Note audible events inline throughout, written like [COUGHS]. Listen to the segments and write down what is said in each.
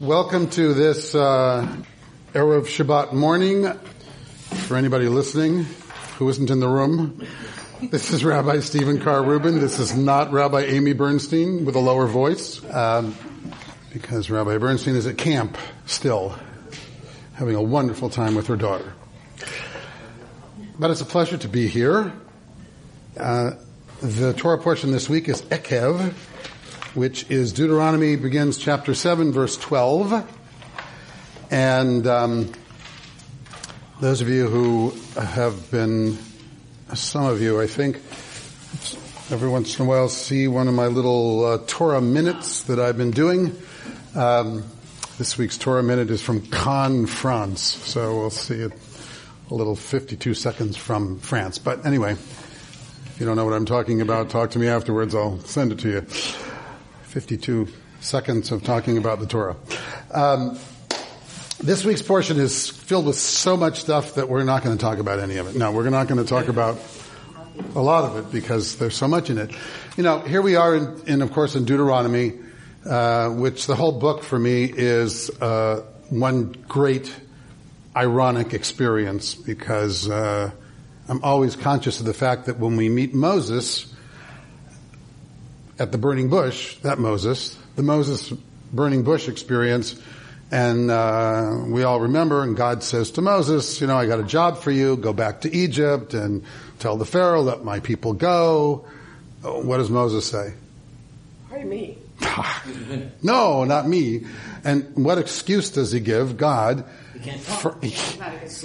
Welcome to this uh, Erev Shabbat morning. For anybody listening who isn't in the room, this is Rabbi Stephen Carr Reuben. This is not Rabbi Amy Bernstein with a lower voice, um, because Rabbi Bernstein is at camp still, having a wonderful time with her daughter. But it's a pleasure to be here. Uh, the Torah portion this week is Ekev, which is Deuteronomy begins chapter 7 verse 12. And um, those of you who have been, some of you I think, every once in a while see one of my little uh, Torah minutes that I've been doing. Um, this week's Torah minute is from Cannes, France. So we'll see it a little 52 seconds from France. But anyway, if you don't know what I'm talking about, talk to me afterwards. I'll send it to you. 52 seconds of talking about the Torah. Um, this week's portion is filled with so much stuff that we're not going to talk about any of it. No, we're not going to talk about a lot of it because there's so much in it. You know, here we are in, in of course, in Deuteronomy, uh, which the whole book for me is uh, one great ironic experience because uh, I'm always conscious of the fact that when we meet Moses, at the burning bush, that Moses, the Moses burning bush experience, and uh, we all remember, and God says to Moses, you know, I got a job for you, go back to Egypt and tell the Pharaoh, let my people go. What does Moses say? Why me? [LAUGHS] [LAUGHS] no, not me. And what excuse does he give? God. Can't talk.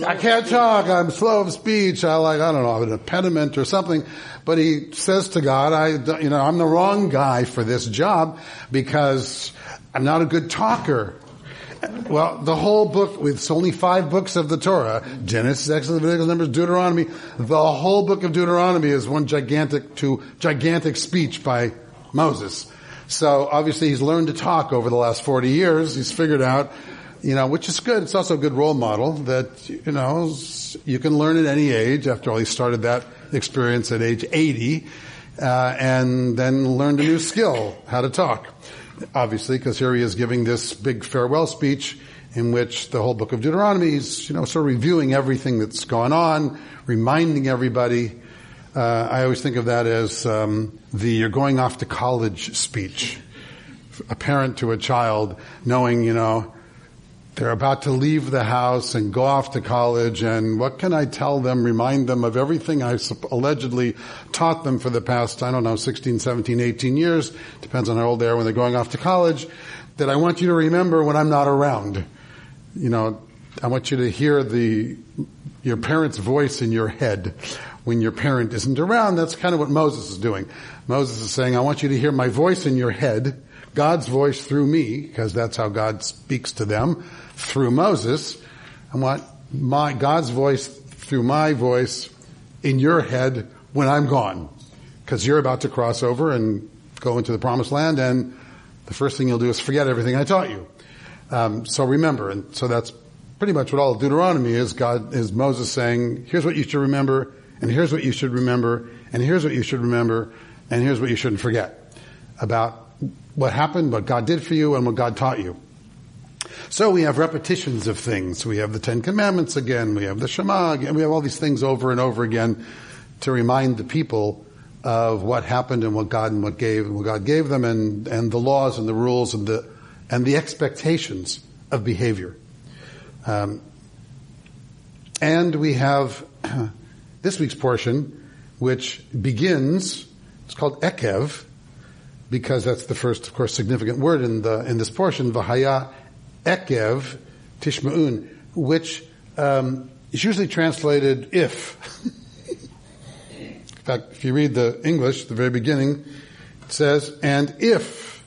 I can't talk. I'm slow of speech. I like, I don't know, I have an impediment or something. But he says to God, I, you know, I'm the wrong guy for this job because I'm not a good talker. Well, the whole book, with only five books of the Torah, Genesis, Exodus, Leviticus, Numbers, Deuteronomy, the whole book of Deuteronomy is one gigantic to gigantic speech by Moses. So obviously he's learned to talk over the last 40 years. He's figured out, you know, which is good. It's also a good role model that, you know, you can learn at any age. After all, he started that experience at age 80, uh, and then learned a new skill, how to talk. Obviously, because here he is giving this big farewell speech in which the whole book of Deuteronomy is, you know, sort of reviewing everything that's gone on, reminding everybody. Uh, I always think of that as um, the "you're going off to college" speech. A parent to a child, knowing, you know, they're about to leave the house and go off to college and what can I tell them, remind them of everything I allegedly taught them for the past, I don't know, 16, 17, 18 years, depends on how old they are when they're going off to college, that I want you to remember when I'm not around. You know, I want you to hear the, your parent's voice in your head when your parent isn't around. That's kind of what Moses is doing. Moses is saying, I want you to hear my voice in your head, God's voice through me, because that's how God speaks to them through Moses. I want my, God's voice through my voice in your head when I'm gone. Cause you're about to cross over and go into the promised land and the first thing you'll do is forget everything I taught you. Um, so remember, and so that's pretty much what all Deuteronomy is. God is Moses saying, here's what you should remember, and here's what you should remember, and here's what you should remember, and here's what you shouldn't forget about what happened, what God did for you, and what God taught you. So we have repetitions of things. We have the Ten Commandments again. We have the Shema again. We have all these things over and over again to remind the people of what happened and what God and what gave and what God gave them and, and the laws and the rules and the, and the expectations of behavior. Um, and we have [CLEARS THROAT] this week's portion, which begins, it's called Ekev, because that's the first, of course, significant word in the, in this portion, Vahaya Ekev Tishma'un, which um, is usually translated if. [LAUGHS] in fact, if you read the English, the very beginning, it says, and if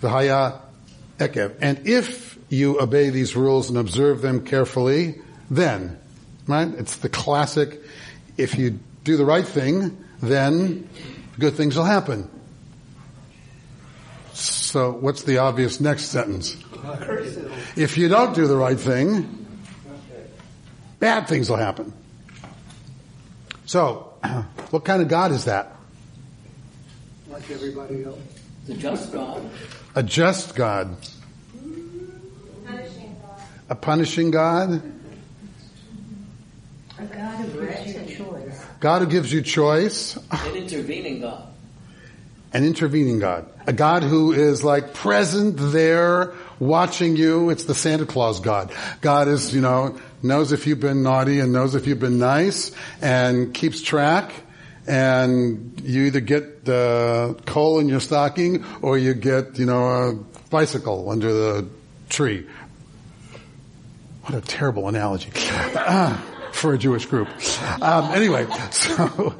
the Haya Ekev, and if you obey these rules and observe them carefully, then, right? It's the classic, if you do the right thing, then good things will happen. So what's the obvious next sentence? If you don't do the right thing, bad things will happen. So, [CLEARS THROAT] what kind of God is that? Like everybody else. A just God. A just God. A punishing God? A God who gives you choice. God who gives you choice? An intervening God. An intervening God. A God who is like present there watching you. It's the Santa Claus God. God is, you know, knows if you've been naughty and knows if you've been nice and keeps track and you either get the coal in your stocking or you get, you know, a bicycle under the tree. What a terrible analogy [COUGHS] for a Jewish group. Um, anyway, [LAUGHS] so,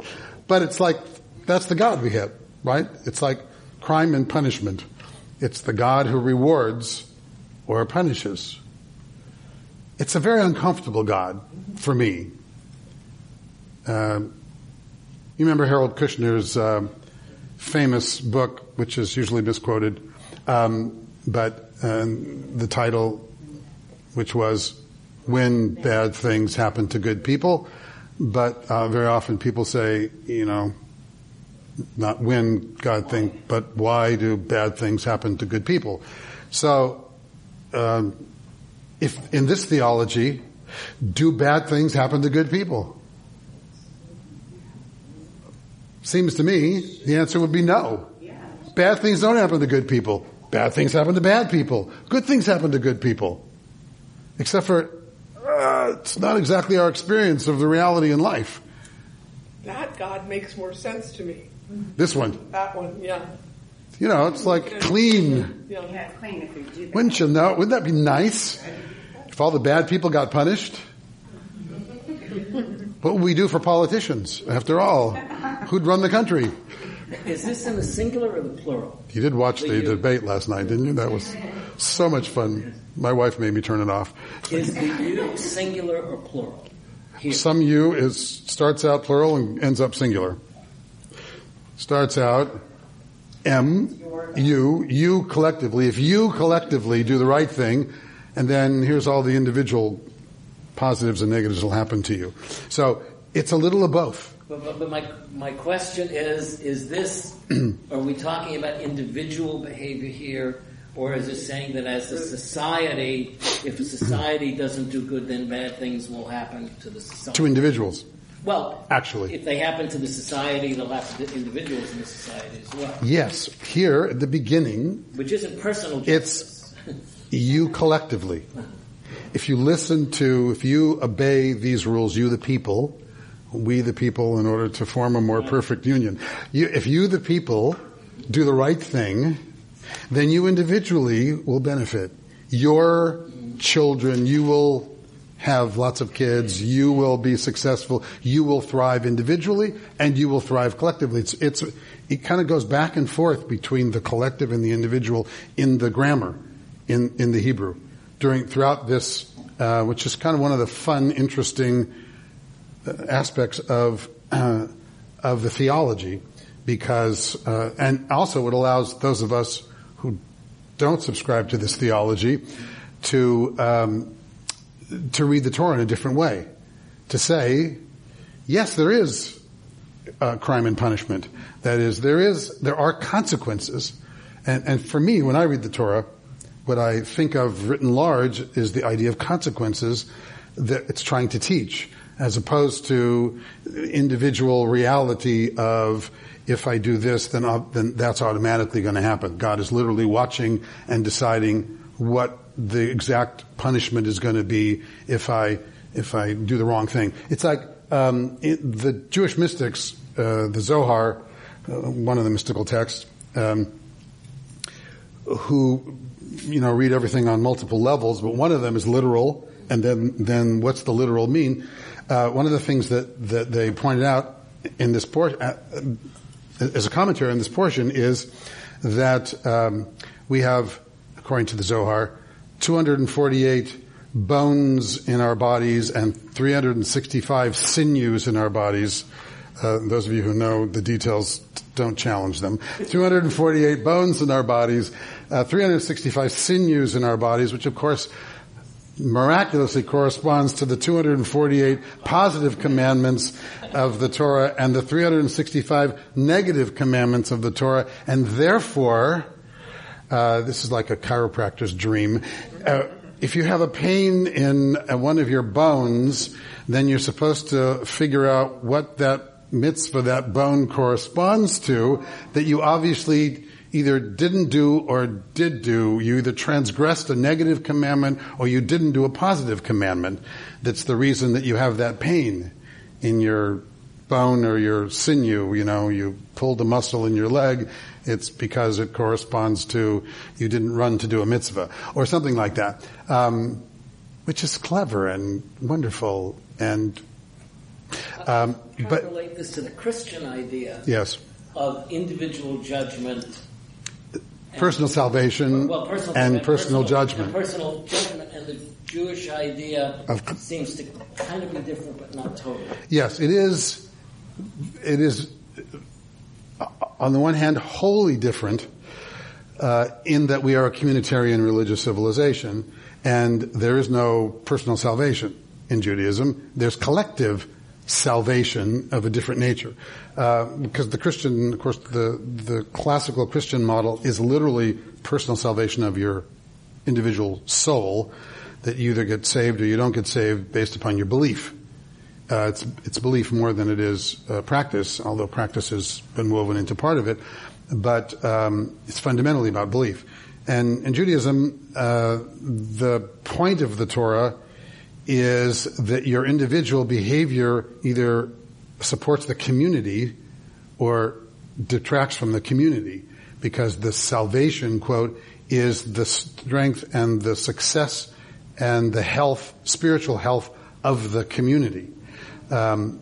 but it's like, that's the God we have, right? It's like crime and punishment. It's the God who rewards or punishes. It's a very uncomfortable God for me. Um, you remember Harold Kushner's uh, famous book, which is usually misquoted, um, but uh, the title, which was "When Bad Things Happen to Good People," but uh, very often people say, you know, not when God think, but why do bad things happen to good people? So, um, if in this theology, do bad things happen to good people? Seems to me the answer would be no. Bad things don't happen to good people. Bad things happen to bad people. Good things happen to good people. Except for, uh, it's not exactly our experience of the reality in life. That God makes more sense to me. This one. That one, yeah. You know, it's like clean. Yeah. Yeah, clean if you do that. Wouldn't you know? Wouldn't that be nice? If all the bad people got punished? [LAUGHS] What would we do for politicians? After all, who'd run the country? Is this in the singular or the plural? You did watch the The debate last night, didn't you? That was so much fun. My wife made me turn it off. Is the you singular or plural? Here. Some you is starts out plural and ends up singular. Starts out M, you, you collectively. If you collectively do the right thing, and then here's all the individual positives and negatives will happen to you. So it's a little of both. But, but, but my, my question is, is this, [CLEARS THROAT] are we talking about individual behavior here? Or is it saying that as a society, if a society doesn't do good, then bad things will happen to the society? To individuals. Well, Actually. if they happen to the society, they'll happen to individuals in the society as well. Yes, here at the beginning, Which isn't personal It's- [LAUGHS] you collectively. If you listen to, if you obey these rules, you the people, we the people in order to form a more perfect union. You, if you the people do the right thing, then you individually will benefit. Your children, you will have lots of kids, you will be successful, you will thrive individually, and you will thrive collectively. It's, it's, it kind of goes back and forth between the collective and the individual in the grammar, in, in the Hebrew, during, throughout this, uh, which is kind of one of the fun, interesting uh, aspects of, uh, of the theology, because, uh, and also it allows those of us who don't subscribe to this theology to, um, to read the Torah in a different way. To say, yes, there is uh, crime and punishment. That is, there is, there are consequences. And, and for me, when I read the Torah, what I think of written large is the idea of consequences that it's trying to teach, as opposed to individual reality of if I do this, then, I'll, then that's automatically going to happen. God is literally watching and deciding what the exact punishment is going to be if I if I do the wrong thing. It's like um, it, the Jewish mystics, uh, the Zohar, uh, one of the mystical texts, um, who you know read everything on multiple levels, but one of them is literal, and then then what's the literal mean? Uh, one of the things that that they pointed out in this portion, uh, as a commentary on this portion, is that um, we have, according to the Zohar, 248 bones in our bodies and 365 sinews in our bodies. Uh, those of you who know the details don't challenge them. 248 bones in our bodies, uh, 365 sinews in our bodies, which of course miraculously corresponds to the 248 positive commandments of the Torah and the 365 negative commandments of the Torah, and therefore, uh, this is like a chiropractor's dream. Uh, if you have a pain in uh, one of your bones, then you're supposed to figure out what that mitzvah, that bone corresponds to, that you obviously either didn't do or did do. You either transgressed a negative commandment or you didn't do a positive commandment. That's the reason that you have that pain in your bone or your sinew, you know, you pulled a muscle in your leg, it's because it corresponds to you didn't run to do a mitzvah or something like that, um, which is clever and wonderful and. Um, but relate this to the Christian idea yes, of individual judgment, and- personal salvation well, personal and and personal, and judgment. personal judgment, and the Jewish idea Of- seems to kind of be different, but not totally. Yes, it is. It is, on the one hand, wholly different uh, in that we are a communitarian religious civilization, and there is no personal salvation in Judaism. There's collective salvation of a different nature, uh, because the Christian, of course, the the classical Christian model is literally personal salvation of your individual soul, that you either get saved or you don't get saved based upon your belief. Uh, it's it's belief more than it is uh, practice, although practice has been woven into part of it. But um, it's fundamentally about belief. And in Judaism, uh, the point of the Torah is that your individual behavior either supports the community or detracts from the community, because the salvation quote is the strength and the success and the health, spiritual health of the community. Um,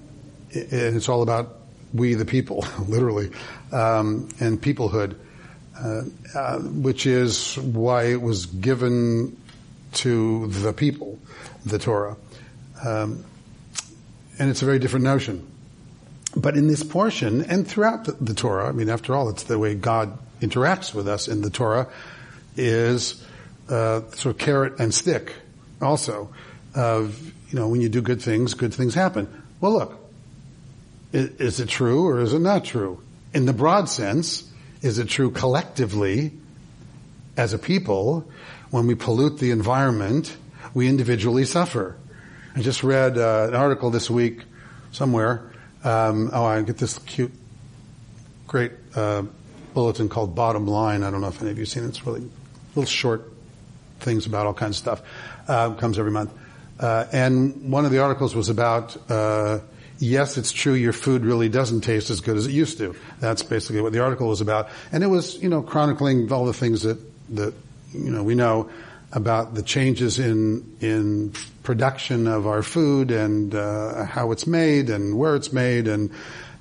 and it's all about we the people, [LAUGHS] literally, um, and peoplehood, uh, uh, which is why it was given to the people, the Torah. Um, and it's a very different notion. But in this portion, and throughout the, the Torah, I mean, after all, it's the way God interacts with us in the Torah, is uh, sort of carrot and stick also of, you know, when you do good things, good things happen. Well, look, is, it true or is it not true? In the broad sense, is it true collectively as a people when we pollute the environment, we individually suffer? I just read uh, an article this week somewhere. Um, oh, I get this cute, great uh, bulletin called Bottom Line. I don't know if any of you have seen it. It's really little short things about all kinds of stuff. Uh, comes every month. Uh, and one of the articles was about, uh, yes, it's true your food really doesn't taste as good as it used to. That's basically what the article was about. And it was, you know, chronicling all the things that, that, you know, we know about the changes in, in production of our food and, uh, how it's made and where it's made and,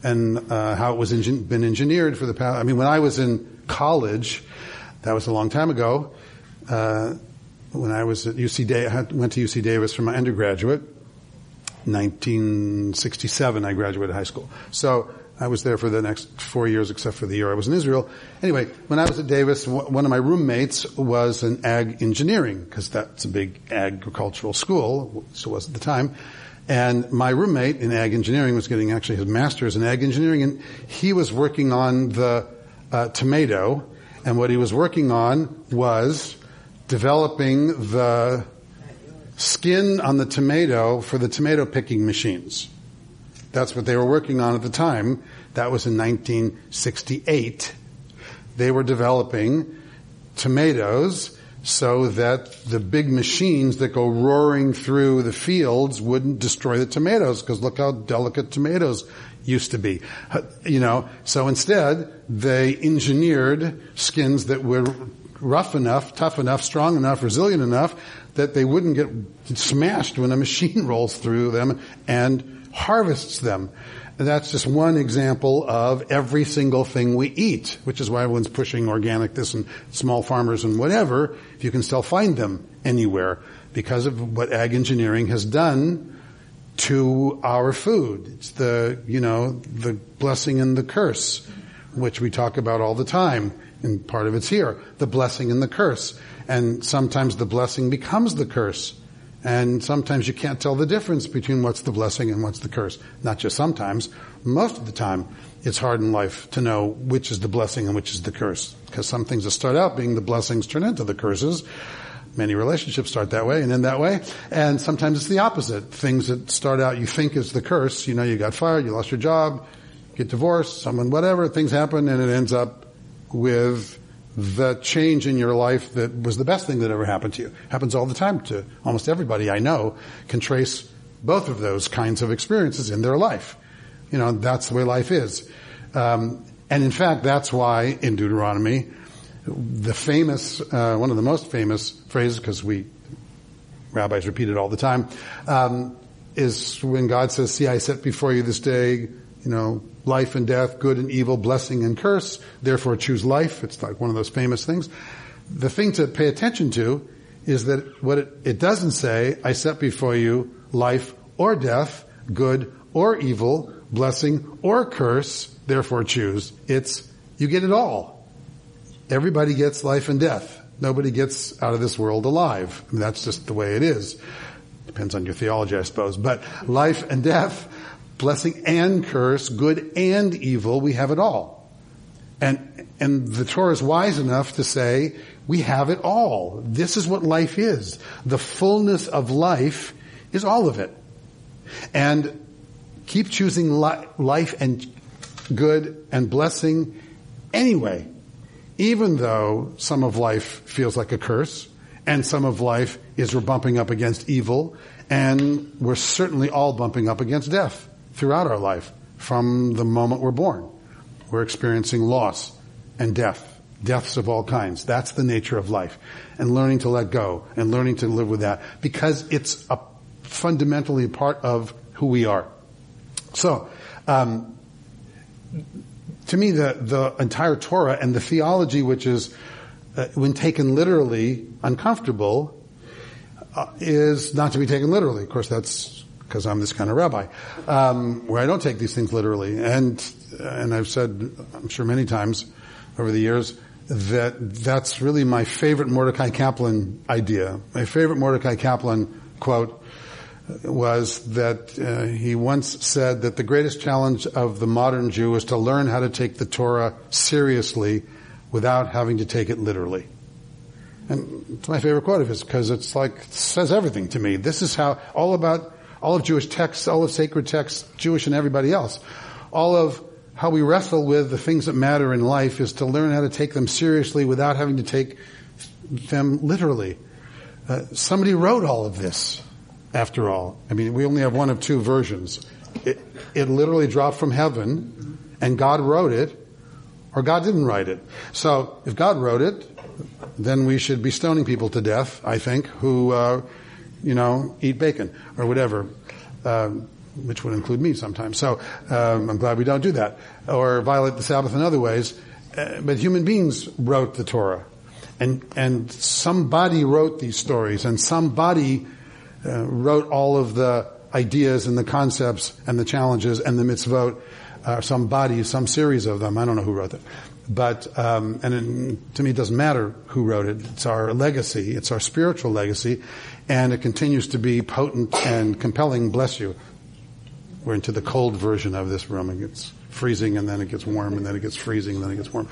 and, uh, how it was been engineered for the past. I mean, when I was in college, that was a long time ago, uh, when I was at UC Davis, I went to UC Davis for my undergraduate. 1967, I graduated high school. So I was there for the next four years, except for the year I was in Israel. Anyway, when I was at Davis, one of my roommates was an ag engineering, because that's a big agricultural school, so was at the time. And my roommate in ag engineering was getting actually his master's in ag engineering, and he was working on the uh, tomato, and what he was working on was developing the skin on the tomato for the tomato picking machines. That's what they were working on at the time. That was in 1968. They were developing tomatoes so that the big machines that go roaring through the fields wouldn't destroy the tomatoes because look how delicate tomatoes used to be. You know, so instead they engineered skins that were rough enough, tough enough, strong enough, resilient enough that they wouldn't get smashed when a [LAUGHS] machine rolls through them and harvests them. And that's just one example of every single thing we eat, which is why everyone's pushing organic this and small farmers and whatever, if you can still find them anywhere because of what ag engineering has done to our food. It's the, you know, the blessing and the curse, which we talk about all the time and part of it's here, the blessing and the curse. And sometimes the blessing becomes the curse. And sometimes you can't tell the difference between what's the blessing and what's the curse. Not just sometimes. Most of the time, it's hard in life to know which is the blessing and which is the curse. Because some things that start out being the blessings turn into the curses. Many relationships start that way and end that way. And sometimes it's the opposite. Things that start out you think is the curse. You know, you got fired, you lost your job, get divorced, someone, whatever, things happen and it ends up with the change in your life that was the best thing that ever happened to you. Happens all the time to almost everybody I know can trace both of those kinds of experiences in their life. You know, that's the way life is. Um, and in fact, that's why in Deuteronomy, the famous, uh, one of the most famous phrases, because we rabbis repeat it all the time, um, is when God says, "See, I set before you this day, you know, life and death, good and evil, blessing and curse. Therefore, choose life." It's like one of those famous things. The thing to pay attention to is that what it, it doesn't say, "I set before you life or death, good or evil, blessing or curse." Therefore, choose. It's you get it all. Everybody gets life and death. Nobody gets out of this world alive. I mean, that's just the way it is. Depends on your theology, I suppose. But life and death, blessing and curse, good and evil, we have it all. And, and the Torah is wise enough to say, we have it all. This is what life is. The fullness of life is all of it. And keep choosing li- life and good and blessing anyway even though some of life feels like a curse and some of life is we're bumping up against evil and we're certainly all bumping up against death throughout our life from the moment we're born. We're experiencing loss and death, deaths of all kinds. That's the nature of life and learning to let go and learning to live with that because it's a fundamentally part of who we are. So, um, to me, the, the entire Torah and the theology, which is, uh, when taken literally, uncomfortable, uh, is not to be taken literally. Of course, that's because I'm this kind of rabbi, um, where I don't take these things literally. And and I've said, I'm sure many times over the years, that that's really my favorite Mordecai Kaplan idea. My favorite Mordecai Kaplan quote was that uh, he once said that the greatest challenge of the modern Jew is to learn how to take the Torah seriously without having to take it literally. And it's my favorite quote of his because it's like, it says everything to me. This is how, all about, all of Jewish texts, all of sacred texts, Jewish and everybody else, all of how we wrestle with the things that matter in life is to learn how to take them seriously without having to take them literally. Uh, somebody wrote all of this after all. I mean, we only have one of two versions. It, it literally dropped from heaven, and God wrote it, or God didn't write it. So, if God wrote it, then we should be stoning people to death, I think, who, uh, you know, eat bacon, or whatever. Um, which would include me sometimes. So um, I'm glad we don't do that, or violate the Sabbath in other ways. Uh, but human beings wrote the Torah, and and somebody wrote these stories, and somebody uh, wrote all of the ideas and the concepts and the challenges and the mitzvot, uh, some body, some series of them. I don't know who wrote them. But, um, and it, to me it doesn't matter who wrote it. It's our legacy. It's our spiritual legacy. And it continues to be potent and compelling. Bless you. We're into the cold version of this room. It gets freezing and then it gets warm and then it gets freezing and then it gets warm.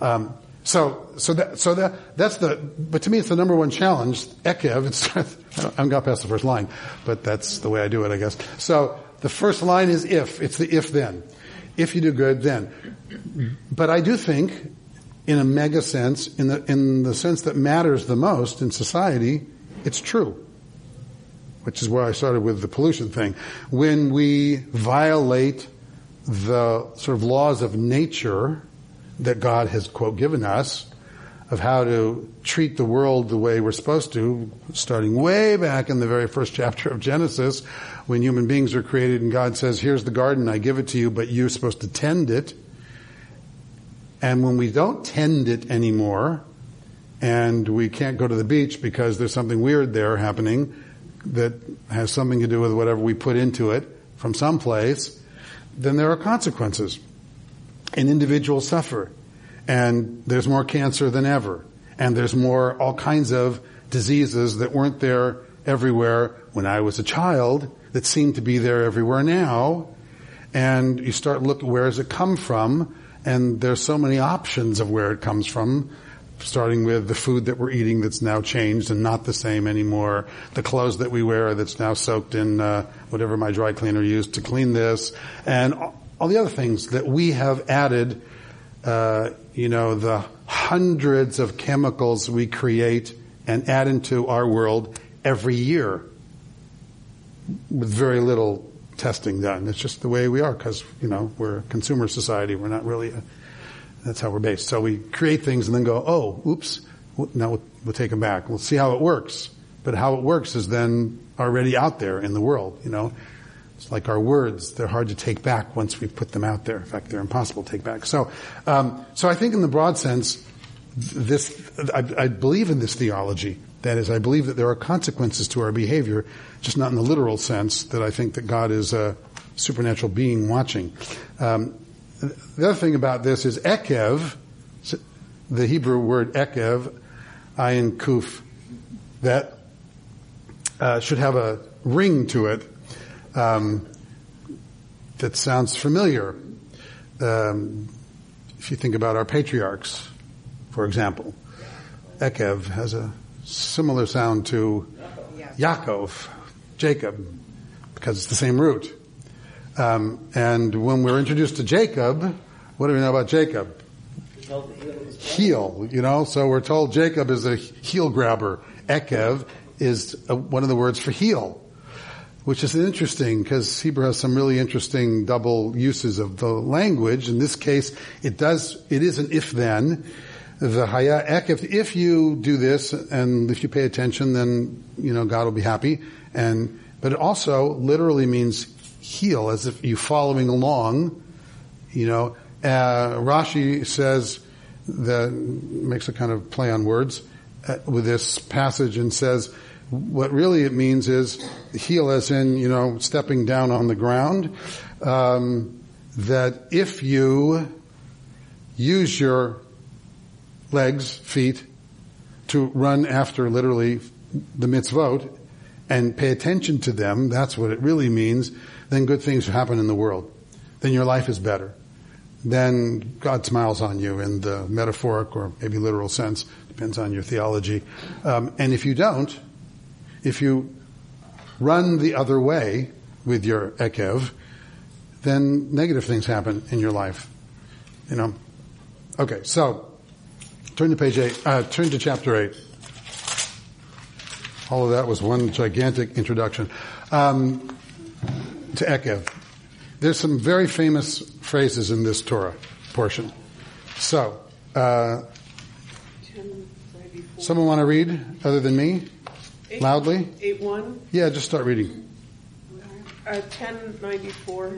Um, so, so that, so that, that's the, but to me it's the number one challenge. Ekev, it's, [LAUGHS] I haven't got past the first line, but that's the way I do it, I guess. So, the first line is if. It's the if then. If you do good, then. But I do think, in a mega sense, in the, in the sense that matters the most in society, it's true. Which is where I started with the pollution thing. When we violate the sort of laws of nature, that God has, quote, given us of how to treat the world the way we're supposed to, starting way back in the very first [LAUGHS] chapter of Genesis, when human beings are created and God says, here's the garden, I give it to you, but you're supposed to tend it. And when we don't tend it anymore, and we can't go to the beach because there's something weird there happening that has something to do with whatever we put into it from some place, then there are consequences and individuals suffer. And there's more cancer than ever. And there's more all kinds of diseases that weren't there everywhere when I was a child that seem to be there everywhere now. And you start looking, where does it come from? And there's so many options of where it comes from. Starting with the food that we're eating that's now changed and not the same anymore, the clothes that we wear that's now soaked in uh, whatever my dry cleaner used to clean this, and all the other things that we have added. Uh, you know, the hundreds of chemicals we create and add into our world every year with very little testing done. It's just the way we are because, you know, we're a consumer society. We're not really a, that's how we're based. So we create things and then go, oh, oops, now we'll, we'll take them back. We'll see how it works. But how it works is then already out there in the world, you know. It's like our words; they're hard to take back once we put them out there. In fact, they're impossible to take back. So, um, so I think, in the broad sense, this I, I believe in this theology. That is, I believe that there are consequences to our behavior, just not in the literal sense that I think that God is a supernatural being watching. Um, the other thing about this is ekev, the Hebrew word ekev, ayin kuf, that uh, should have a ring to it um, that sounds familiar. Um, if you think about our patriarchs, for example, Ekev has a similar sound to Yaakov, Jacob, because it's the same root. Um, and when we're introduced to Jacob, what do we know about Jacob? Heel, you know, so we're told Jacob is a heel grabber. Ekev is a, one of the words for heel which is interesting because Hebrew has some really interesting double uses of the language. In this case, it does, it is an if then. The haya ek, if, if you do this and if you pay attention, then, you know, God will be happy. And, but it also literally means heel, as if you following along, you know. Uh, Rashi says that makes a kind of play on words uh, with this passage and says, what really it means is heel as in, you know, stepping down on the ground. Um, that if you use your legs, feet, to run after literally the mitzvot and pay attention to them, that's what it really means, then good things happen in the world. Then your life is better. Then God smiles on you in the metaphoric or maybe literal sense, depends on your theology. Um, and if you don't, if you run the other way with your ekev, then negative things happen in your life. You know? Okay, so turn to page eight, uh, turn to chapter eight. All of that was one gigantic introduction. Um, to Ekev. There's some very famous phrases in this Torah portion. So, uh, someone want to read other than me? Eight- Loudly? Eight one, Yeah, just start reading. uh, ten ninety-four.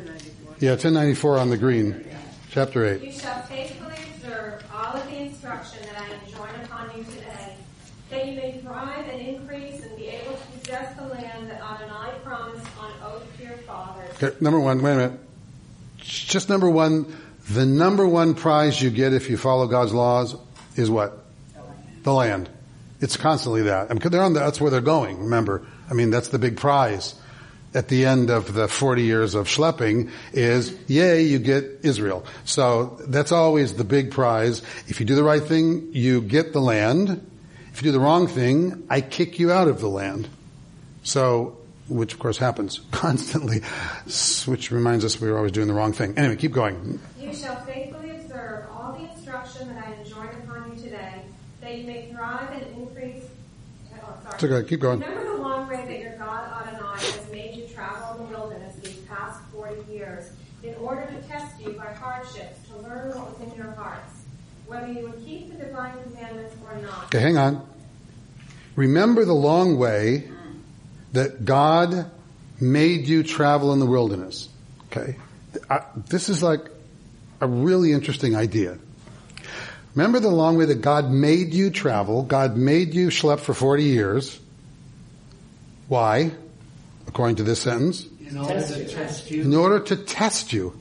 Yeah, 1094 on the green, chapter 8. You shall faithfully observe all of the instruction that I enjoin upon you today, that you may thrive and increase and be able to possess the land that Adonai promised on oath to your fathers. Okay, number one, wait a minute. Just number one, the number one prize you get if you follow God's laws is what? The land. It's constantly that. I mean, they're on the, that's where they're going, remember. I mean, that's the big prize at the end of the 40 years of schlepping is, yay, you get Israel. So that's always the big prize. If you do the right thing, you get the land. If you do the wrong thing, I kick you out of the land. So, which of course happens [LAUGHS] constantly, which reminds us we were always doing the wrong thing. Anyway, keep going. You shall faithfully observe all the instruction that I enjoin upon you today, that you may thrive and increase. Oh, sorry. It's okay, keep going. Remember the long way that your God Adonai has made you travel in the wilderness these past 40 years in order to test you by hardships to learn what was in your hearts, whether you would keep the divine commandments or not. Okay, hang on. Remember the long way that God made you travel in the wilderness. Okay? I, this is like a really interesting idea. Remember the long way that God made you travel. God made you schlep for 40 years. Why? According to this sentence. In order to test you. In order to test you.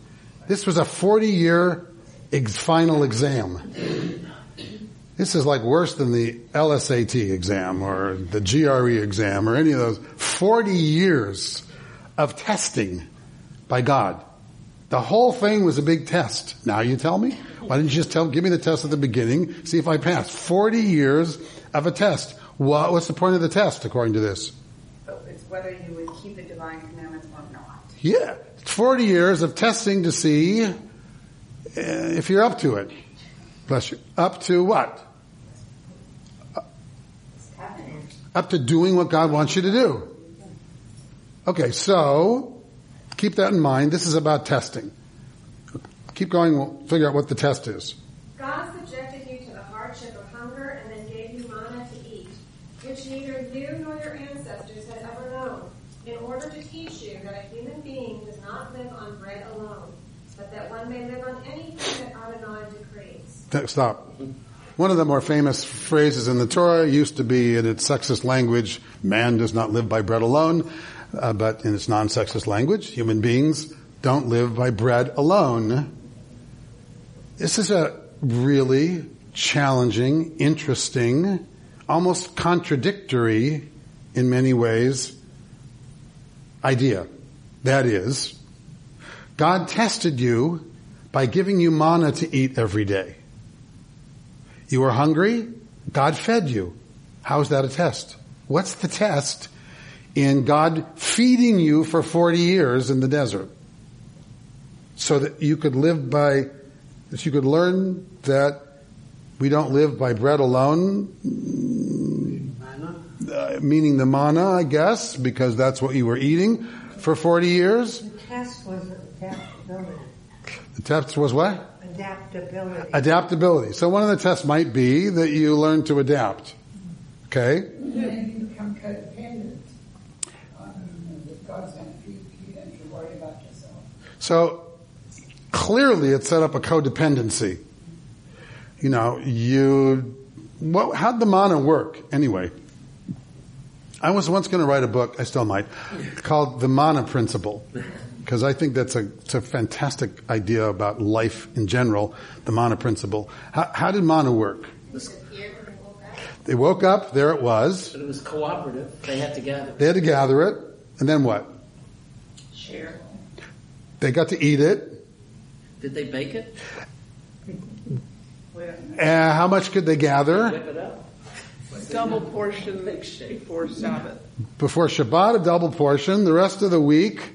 This was a 40 year ex- final exam. This is like worse than the LSAT exam or the GRE exam or any of those. 40 years of testing by God. The whole thing was a big test. Now you tell me? Why didn't you just tell, give me the test at the beginning, see if I pass. 40 years of a test. What, what's the point of the test according to this? So it's whether you would keep the divine commandments or not. Yeah. It's 40 years of testing to see Uh, if you're up to it. Bless you. Up to what? Up to doing what God wants you to do. Okay, so keep that in mind. This is about testing. Keep going. We'll figure out what the test is. God subjected you to the hardship of hunger and then gave you manna to eat, which neither you nor your ancestors had ever known, in order to teach you that a human being does not live on bread alone, but that one may live on anything that Adonai Stop. One of the more famous phrases in the Torah used to be in its sexist language, man does not live by bread alone, uh, but in its non-sexist language, human beings don't live by bread alone. This is a really challenging, interesting, almost contradictory in many ways idea. That is, God tested you by giving you manna to eat every day. You were hungry, God fed you. How is that a test? What's the test in God feeding you for 40 years in the desert? So that you could live by, that you could learn that we don't live by bread alone, uh, meaning the manna, I guess, because that's what you were eating for 40 years. The test was adaptability. The test was what? Adaptability. Adaptability. So one of the tests might be that you learn to adapt. Okay? Then you become codependent on God's going to feed you, don't you worry about yourself. So clearly it set up a codependency. You know, you, what, how'd the manna work anyway? I was once going to write a book, I still might, called The Manna Principle. Because I think that's a, it's a fantastic idea about life in general, the manna principle. How, how did manna work? They woke up, there it was. But it was cooperative. They had to gather. They had to gather it, and then what? Share. They got to eat it. Did they bake it? Uh, how much could they gather? Whip it up? Double portion before Sabbath. Before Shabbat, a double portion. The rest of the week,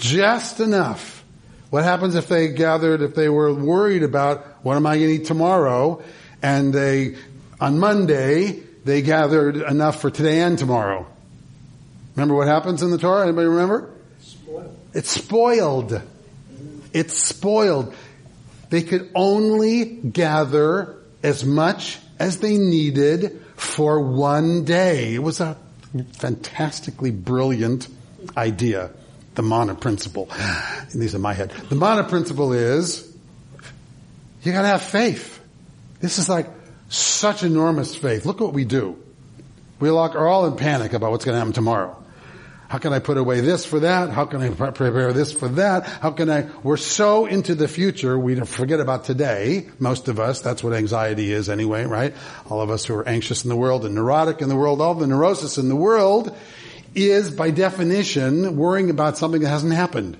Just enough. What happens if they gathered, if they were worried about what am I going to eat tomorrow, and they, on Monday, they gathered enough for today and tomorrow? Remember what happens in the Torah? Anybody remember? It's spoiled. It's spoiled. They could only gather as much as they needed for one day. It was a fantastically brilliant idea. The manna principle. And these are my head. The manna principle is you gotta have faith. This is like such enormous faith. Look what we do. We are all in panic about what's to happen tomorrow. How can I put away this for that? How can I prepare this for that? How can I, we're so into the future, we forget about today. Most of us, that's what anxiety is anyway, right? All of us who are anxious in the world and neurotic in the world, all the neurosis in the world is by definition worrying about something that hasn't happened.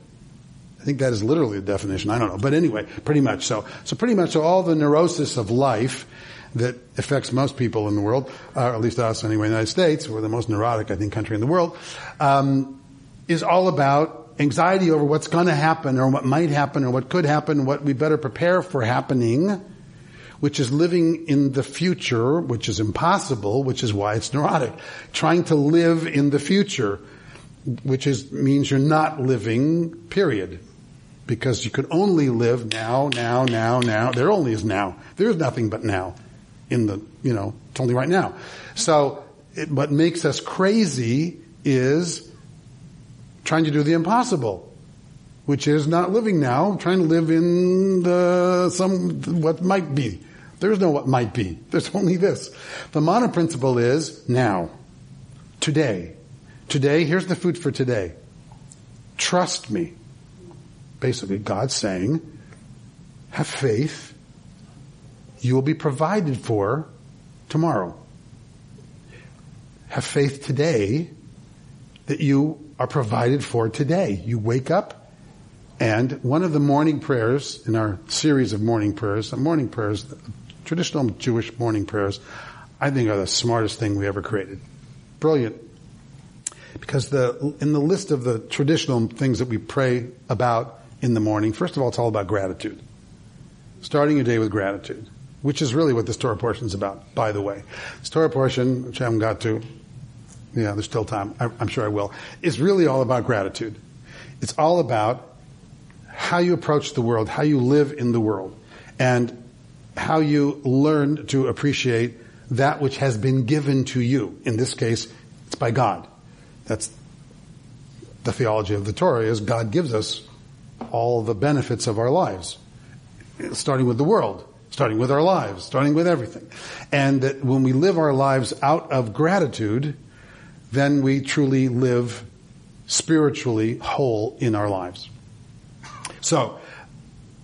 I think that is literally the definition. I don't know. But anyway, pretty much so. So pretty much so all the neurosis of life that affects most people in the world, uh, or at least us anyway, in the United States, we're the most neurotic, I think, country in the world, um, is all about anxiety over what's going to happen or what might happen or what could happen, what we better prepare for happening, which is living in the future, which is impossible, which is why it's neurotic. Trying to live in the future, which is, means you're not living, period. Because you could only live now, now, now, now. There only is now. There is nothing but now in the, you know, it's only right now. So it, what makes us crazy is trying to do the impossible, which is not living now, trying to live in the, some, what might be. There's no what might be. There's [LAUGHS] only this. The manna principle is now. Today. Today, here's the food for today. Trust me. Basically, God's saying, have faith. You will be provided for tomorrow. Have faith today that you are provided for today. You wake up, And one of the morning prayers in our series of morning prayers, the morning prayers, traditional Jewish morning prayers, I think are the smartest thing we ever created. Brilliant. Because the, in the list of the traditional things that we pray about in the morning, first of all, it's all about gratitude. Starting your day with gratitude, which is really what this Torah portion is about, by the way. This Torah portion, which I haven't got to, yeah, there's still time, I, I'm sure I will, is really all about gratitude. It's all about how you approach the world, how you live in the world, and how you learn to appreciate that which has been given to you. In this case, it's by God. That's the theology of the Torah is God gives us all the benefits of our lives, starting with the world, starting with our lives, starting with everything. And that when we live our lives out of gratitude, then we truly live spiritually whole in our lives. So,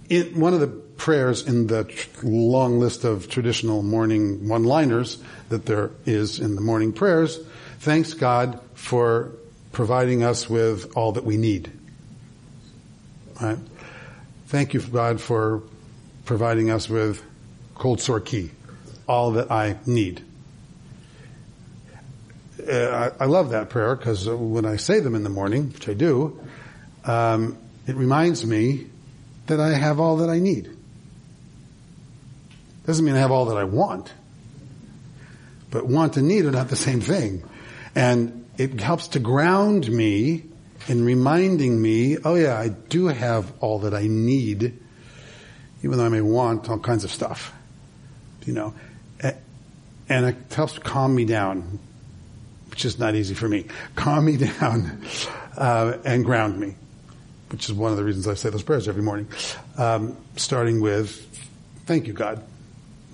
in one of the prayers in the long list of traditional morning one-liners that there is in the morning prayers, thanks God for providing us with all that we need. Right? Thank you, God, for providing us with kol tzorki, all that I need. Uh, I, I love that prayer because when I say them in the morning, which I do, um, it reminds me that I have all that I need. Doesn't mean I have all that I want. But want and need are not the same thing. And it helps to ground me in reminding me, oh yeah, I do have all that I need, even though I may want all kinds of stuff. You know, and it helps calm me down, which is not easy for me. Calm me [LAUGHS] down uh, and ground me, which is one of the reasons I say those prayers every morning. Um, starting with, "Thank you, God,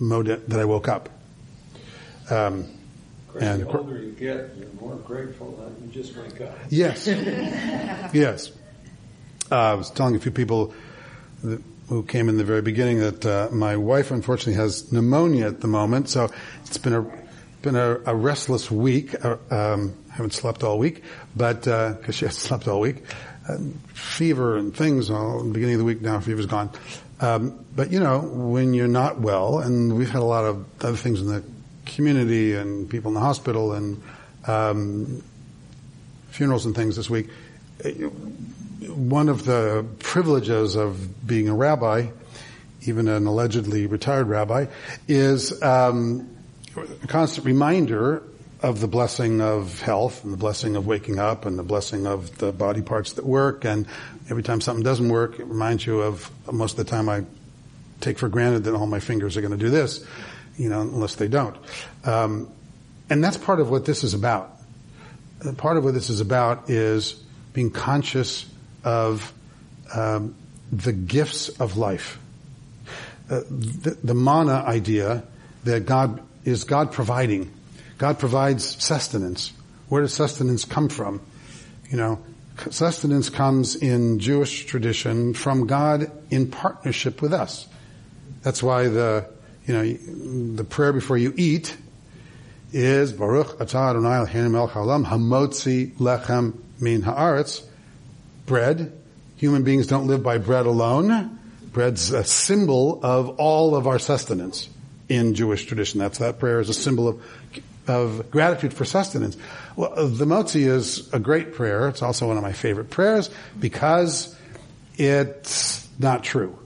mode that I woke up." Um, And the older you get, you're more grateful that you just wake up. Yes. [LAUGHS] yes. Uh, I was telling a few people that, who came in the very beginning that uh, my wife unfortunately has pneumonia at the moment, so it's been a been a, a restless week. Uh, um, haven't slept all week, but because she hasn't [LAUGHS] slept all week, um, fever and things. The beginning of the week now, fever's gone. Um, but you know, when you're not well, and we've had a lot of other things in the community and people in the hospital and um, funerals and things this week. One of the privileges of being a rabbi, even an allegedly retired rabbi, is um, a constant reminder of the blessing of health and the blessing of waking up and the blessing of the body parts that work. And every time something doesn't work, it reminds you of most of the time I take for granted that all my fingers are going to do this, you know, unless they don't. Um, and that's part of what this is about. Uh, Part of what this is about is being conscious of um, the gifts of life. Uh, the, the manna idea that God is God providing. God provides sustenance. Where does sustenance come from? You know, sustenance comes in Jewish tradition from God in partnership with us. That's why the, you know, the prayer before you eat is Baruch Atah Adonai Eloheinu melech haolam hamotzi lechem min haaretz. Bread. Human beings don't live by bread alone. Bread's a symbol of all of our sustenance in Jewish tradition. That's that prayer is a symbol of of gratitude for sustenance. Well, the Motzi is a great prayer. It's also one of my favorite prayers because it's not true.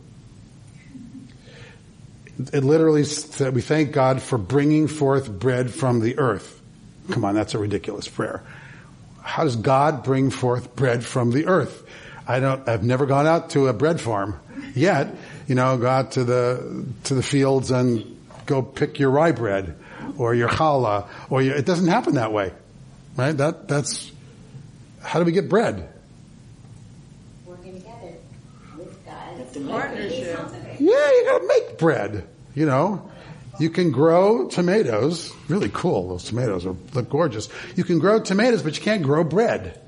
It literally said, we thank God for bringing forth bread from the earth. Come on, that's a ridiculous prayer. How does God bring forth bread from the earth? I don't, I've never gone out to a bread farm yet, you know, go out to the, to the fields and go pick your rye bread or your challah or your, it doesn't happen that way, right? That, that's, how do we get bread? working together with God. Have to make. Partnership. Yeah, you gotta make bread, you know. You can grow tomatoes, really cool, those tomatoes are, look gorgeous. You can grow tomatoes, but you can't grow bread.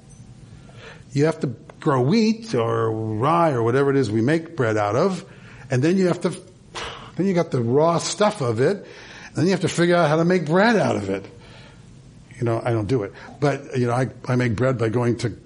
You have to grow wheat or rye or whatever it is we make bread out of, and then you have to, then you got the raw stuff of it, and then you have to figure out how to make bread out of it. You know, I don't do it, but you know, I, I make bread by going to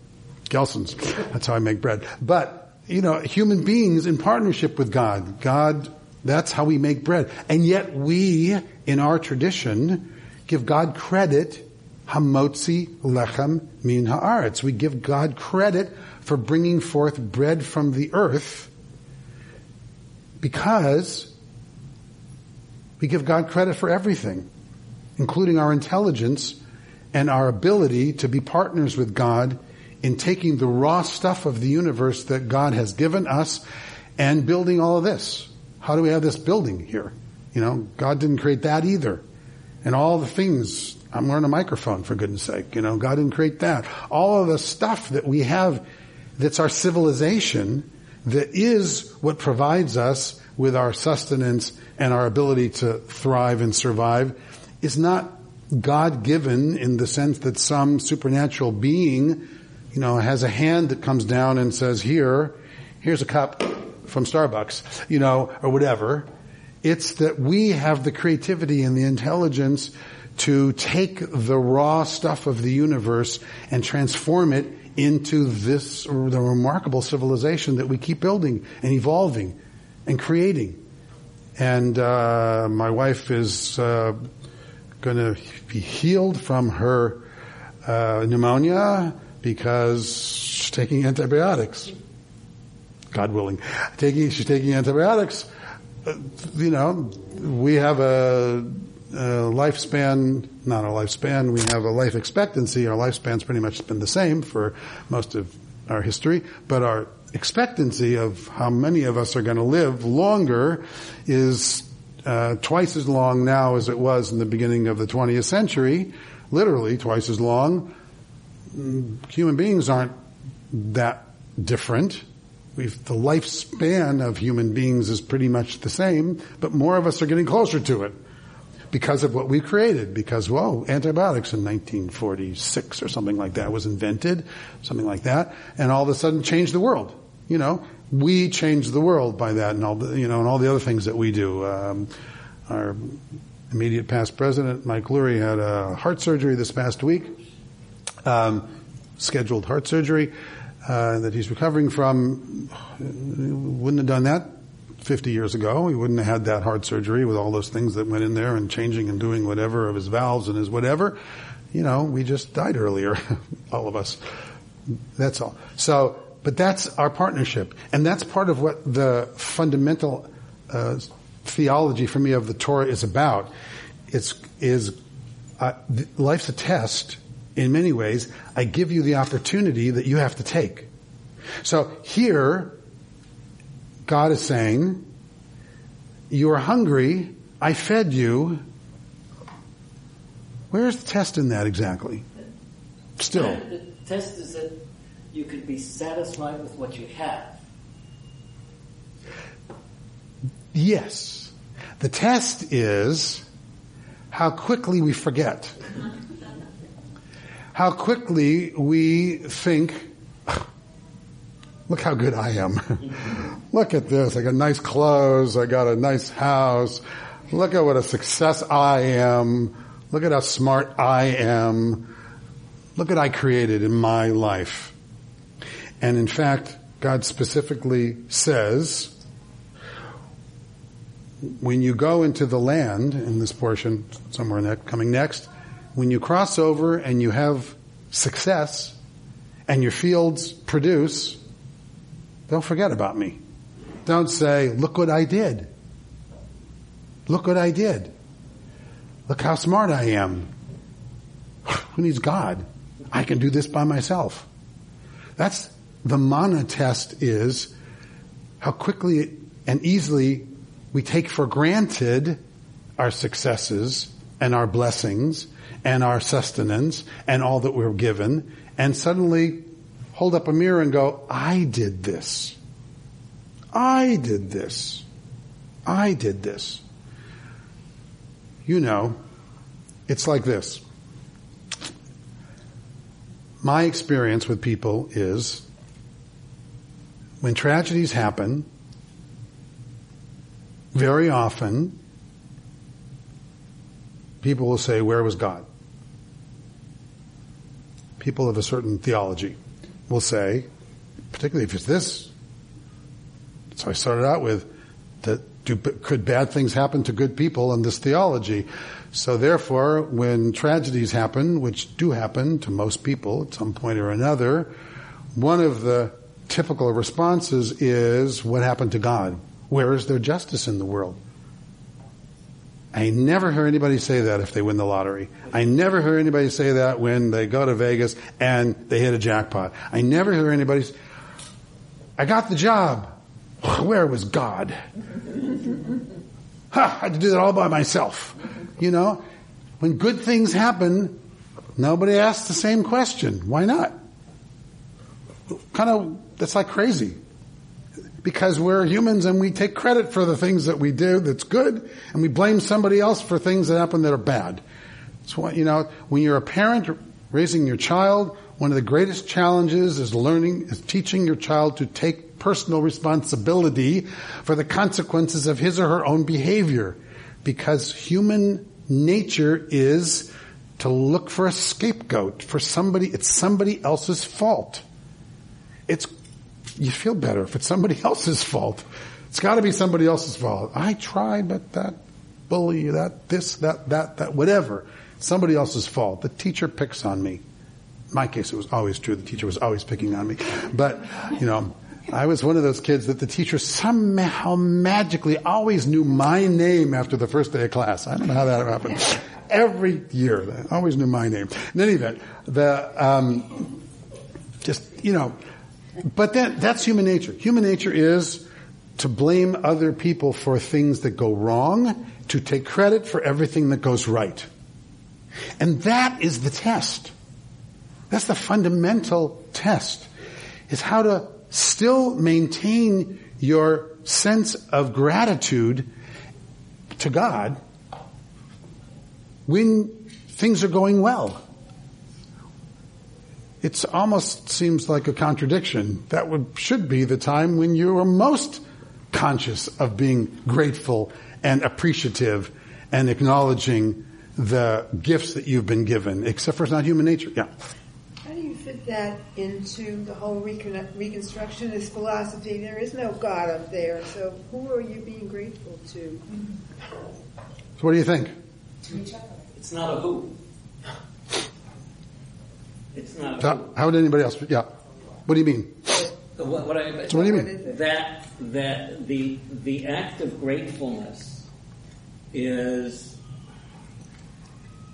Gelson's. That's how I make bread. But you know, human beings in partnership with God. God, that's how we make bread. And yet we, in our tradition, give God credit, hamotzi lechem min haaretz. We give God credit for bringing forth bread from the earth because we give God credit for everything, including our intelligence and our ability to be partners with God in taking the raw stuff of the universe that God has given us and building all of this. How do we have this building here? You know, God didn't create that either. And all the things, I'm wearing a microphone for goodness sake, you know, God didn't create that. All of the stuff that we have that's our civilization that is what provides us with our sustenance and our ability to thrive and survive is not God given in the sense that some supernatural being, you know, has a hand that comes down and says, here, here's a cup from Starbucks, you know, or whatever. It's that we have the creativity and the intelligence to take the raw stuff of the universe and transform it into this, the remarkable civilization that we keep building and evolving and creating. And uh, my wife is uh, going to be healed from her uh, pneumonia because she's taking antibiotics. God willing, taking she's taking antibiotics. Uh, you know, we have a, a lifespan, not a lifespan. We have a life expectancy. Our lifespan's pretty much been the same for most of our history, but our expectancy of how many of us are going to live longer is uh, twice as long now as it was in the beginning of the 20th century, literally twice as long. Human beings aren't that different. We've, the lifespan of human beings is pretty much the same, but more of us are getting closer to it because of what we created. Because, whoa, antibiotics in 1946 or something like that was invented, something like that, and all of a sudden changed the world. You know, we changed the world by that, and all the, you know, and all the other things that we do. Um, our immediate past president, Mike Lurie, had a heart surgery this past week, um, scheduled heart surgery uh, that he's recovering from. Wouldn't have done that 50 years ago. He wouldn't have had that heart surgery with all those things that went in there and changing and doing whatever of his valves and his whatever. You know, we just died earlier, [LAUGHS] all of us. That's all. So, but that's our partnership, and that's part of what the fundamental uh, theology for me of the Torah is about. It's is uh, life's a test in many ways. I give you the opportunity that you have to take. So here, God is saying, "You are hungry. I fed you." Where's the test in that exactly? Still, [LAUGHS] the test is that you could be satisfied with what you have. Yes. The test is how quickly we forget. [LAUGHS] How quickly we think, look how good I am. [LAUGHS] look at this. I got nice clothes. I got a nice house. Look at what a success I am. Look at how smart I am. Look at I created in my life. And in fact, God specifically says, when you go into the land, in this portion, somewhere in that coming next, when you cross over and you have success and your fields produce, don't forget about me. Don't say, look what I did. Look what I did. Look how smart I am. [SIGHS] Who needs God? I can do this by myself. That's the manna test is how quickly and easily we take for granted our successes and our blessings and our sustenance and all that we're given and suddenly hold up a mirror and go, I did this. I did this. I did this. You know, it's like this. My experience with people is when tragedies happen, very often people will say, Where was God? People of a certain theology will say, particularly if it's this So I started out with that do, could bad things happen to good people in this theology? So therefore, when tragedies happen, which do happen to most people at some point or another, one of the typical responses is, what happened to God? Where is there justice in the world? I never hear anybody say that if they win the lottery. I never hear anybody say that when they go to Vegas and they hit a jackpot. I never hear anybody say, I got the job. [SIGHS] Where was God? Ha, I had to do that all by myself. You know, when good things happen, nobody asks the same question. Why not? Kind of, that's like crazy. Because we're humans and we take credit for the things that we do that's good, and we blame somebody else for things that happen that are bad. Why, you know, when you're a parent raising your child, one of the greatest challenges is learning, is teaching your child to take personal responsibility for the consequences of his or her own behavior. Because human nature is to look for a scapegoat, for somebody, it's somebody else's fault. It's, you feel better if it's somebody [LAUGHS] else's fault. It's gotta be somebody else's fault. I tried, but that bully, that, this, that, that, that, whatever. Somebody else's fault. The teacher picks on me. In my case, it was always true. The teacher was always picking on me. But, you know, I was one of those kids that the teacher somehow magically always knew my name after the first day of class. I don't know how that happened. Every year, they always knew my name. In any event, the um, just you know, but that that's human nature. Human nature is to blame other people for things that go wrong, to take credit for everything that goes right, and that is the test. That's the fundamental test. Is how to still maintain your sense of gratitude to God when things are going well. It almost seems like a contradiction. That would, should be the time when you are most conscious of being grateful and appreciative and acknowledging the gifts that you've been given, except for it's not human nature. Yeah. How do you fit that into the whole recon- Reconstructionist philosophy? There is no God up there, so who are you being grateful to? So what do you think? To each other. It's not a who. It's not a How, how would anybody else? Yeah. What do you mean? What, what I, So what do you mean? that that the the act of gratefulness is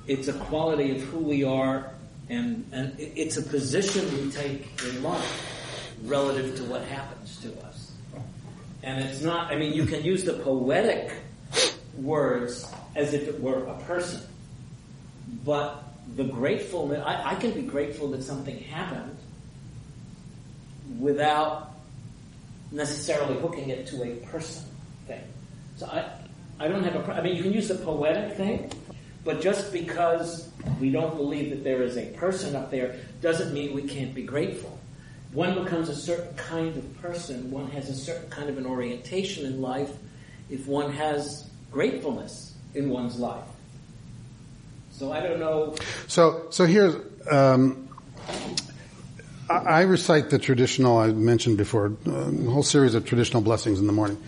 it's a quality of who we are and and it's a position we take in life relative to what happens to us and it's not i mean you can use the poetic words as if it were a person but the gratefulness i, I can be grateful that something happened without necessarily hooking it to a person thing. So I, I don't have a. I mean, you can use the poetic thing, but just because we don't believe that there is a person up there doesn't mean we can't be grateful. One becomes a certain kind of person. One has a certain kind of an orientation in life if one has gratefulness in one's life. So I don't know. So, so here's, um, I, I recite the traditional, I mentioned before, a whole series of traditional blessings in the morning.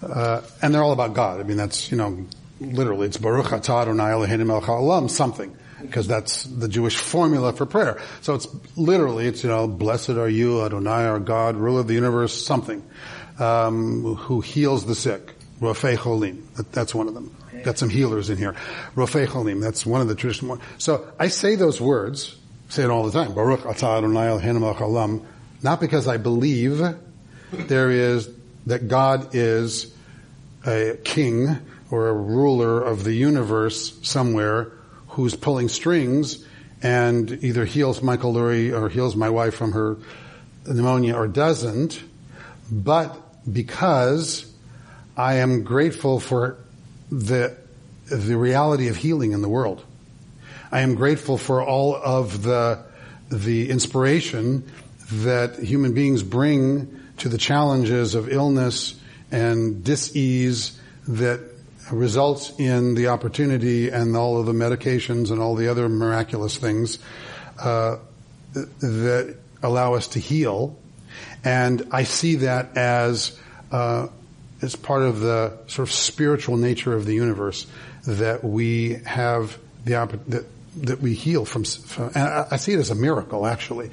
Uh, and they're all about God. I mean, that's, you know, literally, it's Baruch atah Adonai Eloheinu melech haolam, something. Because that's the Jewish formula for prayer. So it's literally, it's, you know, blessed are you, Adonai, our God, ruler of the universe, something. Um, who heals the sick. Rofei Cholim. That, that's one of them. Got some healers in here. Rofei Cholim. That's one of the traditional ones. So I say those words, say it all the time. Baruch atah Adonai Eloheinu haolam. Not because I believe there is, that God is a king or a ruler of the universe somewhere who's pulling strings and either heals Michael Lurie or heals my wife from her pneumonia or doesn't, but because I am grateful for the, the reality of healing in the world. I am grateful for all of the, the inspiration that human beings bring to the challenges of illness and dis-ease that results in the opportunity and all of the medications and all the other miraculous things uh, that allow us to heal. And I see that as uh, it's part of the sort of spiritual nature of the universe that we have the that that we heal from. from and I, I see it as a miracle, actually.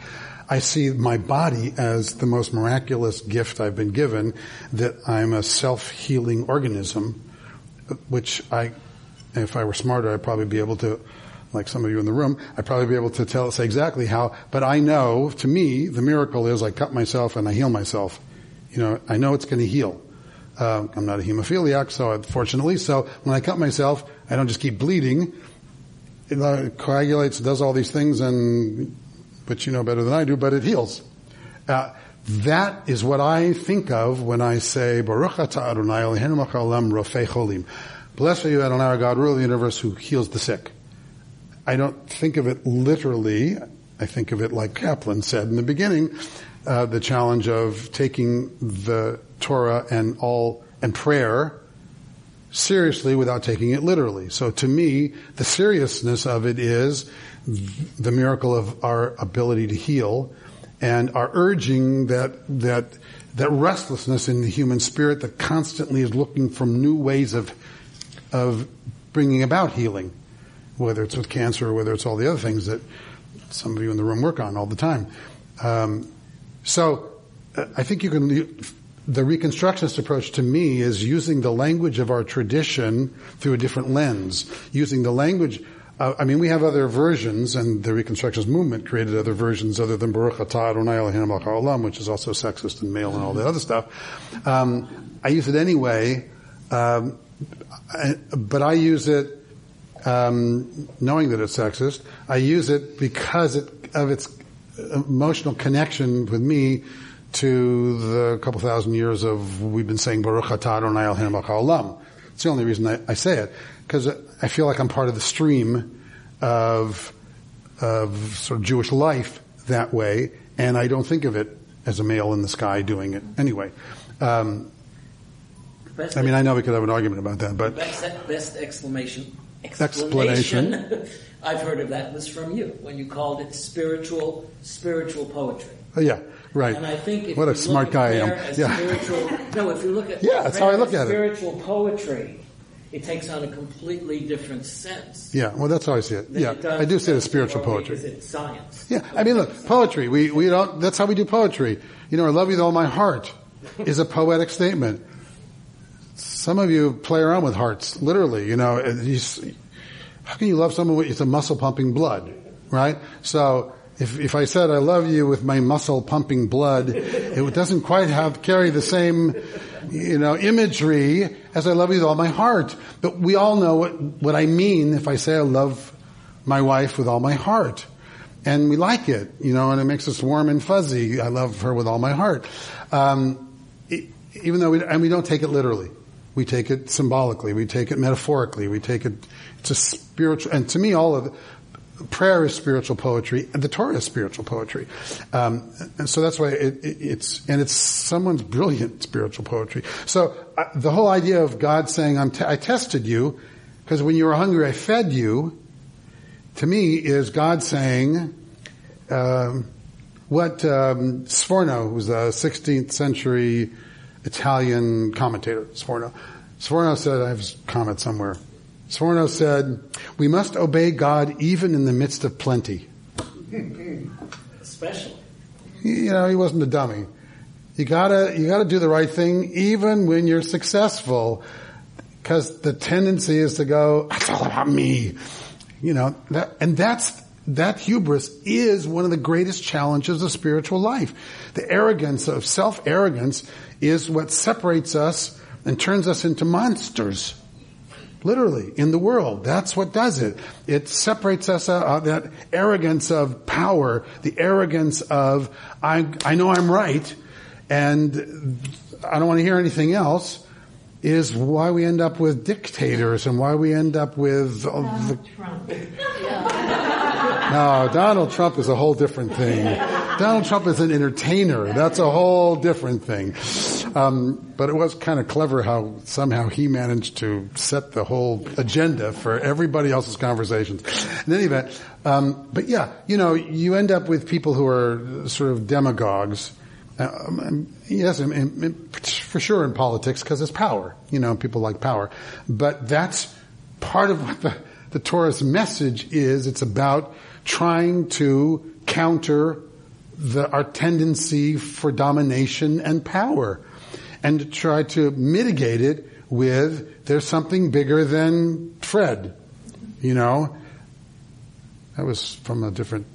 I see my body as the most miraculous gift I've been given. That I'm a self-healing organism, which I, if I were smarter, I'd probably be able to like some of you in the room, I'd probably be able to tell, say exactly how, but I know, to me, the miracle is I cut myself and I heal myself. You know, I know it's going to heal. Uh, I'm not a hemophiliac, so fortunately, so when I cut myself, I don't just keep bleeding. It uh, coagulates, does all these things, and which you know better than I do, but it heals. Uh, that is what I think of when I say Baruch Adonai Cholim. Blessed are you, Adonai, our God, ruler of the universe, who heals the sick. I don't think of it literally. I think of it like Kaplan said in the beginning, uh, the challenge of taking the Torah and all and prayer seriously without taking it literally. So to me, the seriousness of it is the miracle of our ability to heal and our urging that that that restlessness in the human spirit that constantly is looking for new ways of of bringing about healing whether it's with cancer or whether it's all the other things that some of you in the room work on all the time. Um, so uh, I think you can. The Reconstructionist approach to me is using the language of our tradition through a different lens, using the language. Uh, I mean, we have other versions, and the Reconstructionist movement created other versions other than Baruch Atah Adonai Haolam, which is also sexist and male and all the other stuff. Um, I use it anyway, um, I, but I use it um, knowing that it's sexist. I use it because it, of its emotional connection with me to the couple thousand years of we've been saying Baruch Atah Adonai Eloheinu Haolam. It's the only reason I, I say it because I feel like I'm part of the stream of of sort of Jewish life that way, and I don't think of it as a male in the sky doing it anyway. Um, I mean, I know we could have an argument about that, but best, best exclamation explanation. explanation [LAUGHS] I've heard of that was from you when you called it spiritual spiritual poetry. Oh, yeah, right. And I think if what a smart guy I am. Yeah. spiritual, no, if you look at [LAUGHS] Yeah, that's how I look at it. spiritual poetry, it takes on a completely different sense. Yeah, well, that's how I see it. Yeah, it I do see it as spiritual poetry. Is it science? Yeah, I mean, look, poetry. We we don't. That's how we do poetry. You know, I love you with all my heart is a poetic statement. Some of you play around with hearts, literally. You know, and you how can you love someone with it's a muscle pumping blood, right? So. If, if I said I love you with my muscle pumping blood, it doesn't quite have carry the same, you know, imagery as I love you with all my heart. But we all know what, what I mean if I say I love my wife with all my heart. And we like it, you know, and it makes us warm and fuzzy. I love her with all my heart. Um, e- even though we, and we don't take it literally. We take it symbolically. We take it metaphorically. We take it, it's a spiritual, and to me all of it, prayer is spiritual poetry, and the Torah is spiritual poetry. Um, and so that's why it, it, it's, and it's someone's brilliant spiritual poetry. So uh, the whole idea of God saying, I'm tested you, because when you were hungry, I fed you, to me is God saying, um, what um, Sforno, was a 16th century Italian commentator, Sforno, Sforno said, I have his comment somewhere. Sforno said, we must obey God even in the midst of plenty. Especially. You know, he wasn't a dummy. You gotta, you gotta do the right thing even when you're successful. Cause the tendency is to go, it's all about me. You know, that, and that's, that hubris is one of the greatest challenges of spiritual life. The arrogance of self-arrogance is what separates us and turns us into monsters. Literally, in the world. That's what does it. It separates us out of that arrogance of power, the arrogance of, I, I know I'm right, and I don't want to hear anything else, is why we end up with dictators and why we end up with uh, the, Trump. [LAUGHS] no, Donald Trump is a whole different thing. Donald Trump is an entertainer. That's a whole different thing. Um, but it was kind of clever how somehow he managed to set the whole agenda for everybody else's conversations. In any event, um, but yeah, you know, you end up with people who are sort of demagogues. Um, yes, and- and- for sure in politics because it's power. You know, people like power. But that's part of what the, the Torah's message is. It's about trying to counter the, our tendency for domination and power and try to mitigate it with there's something bigger than Fred. You know, that was from a different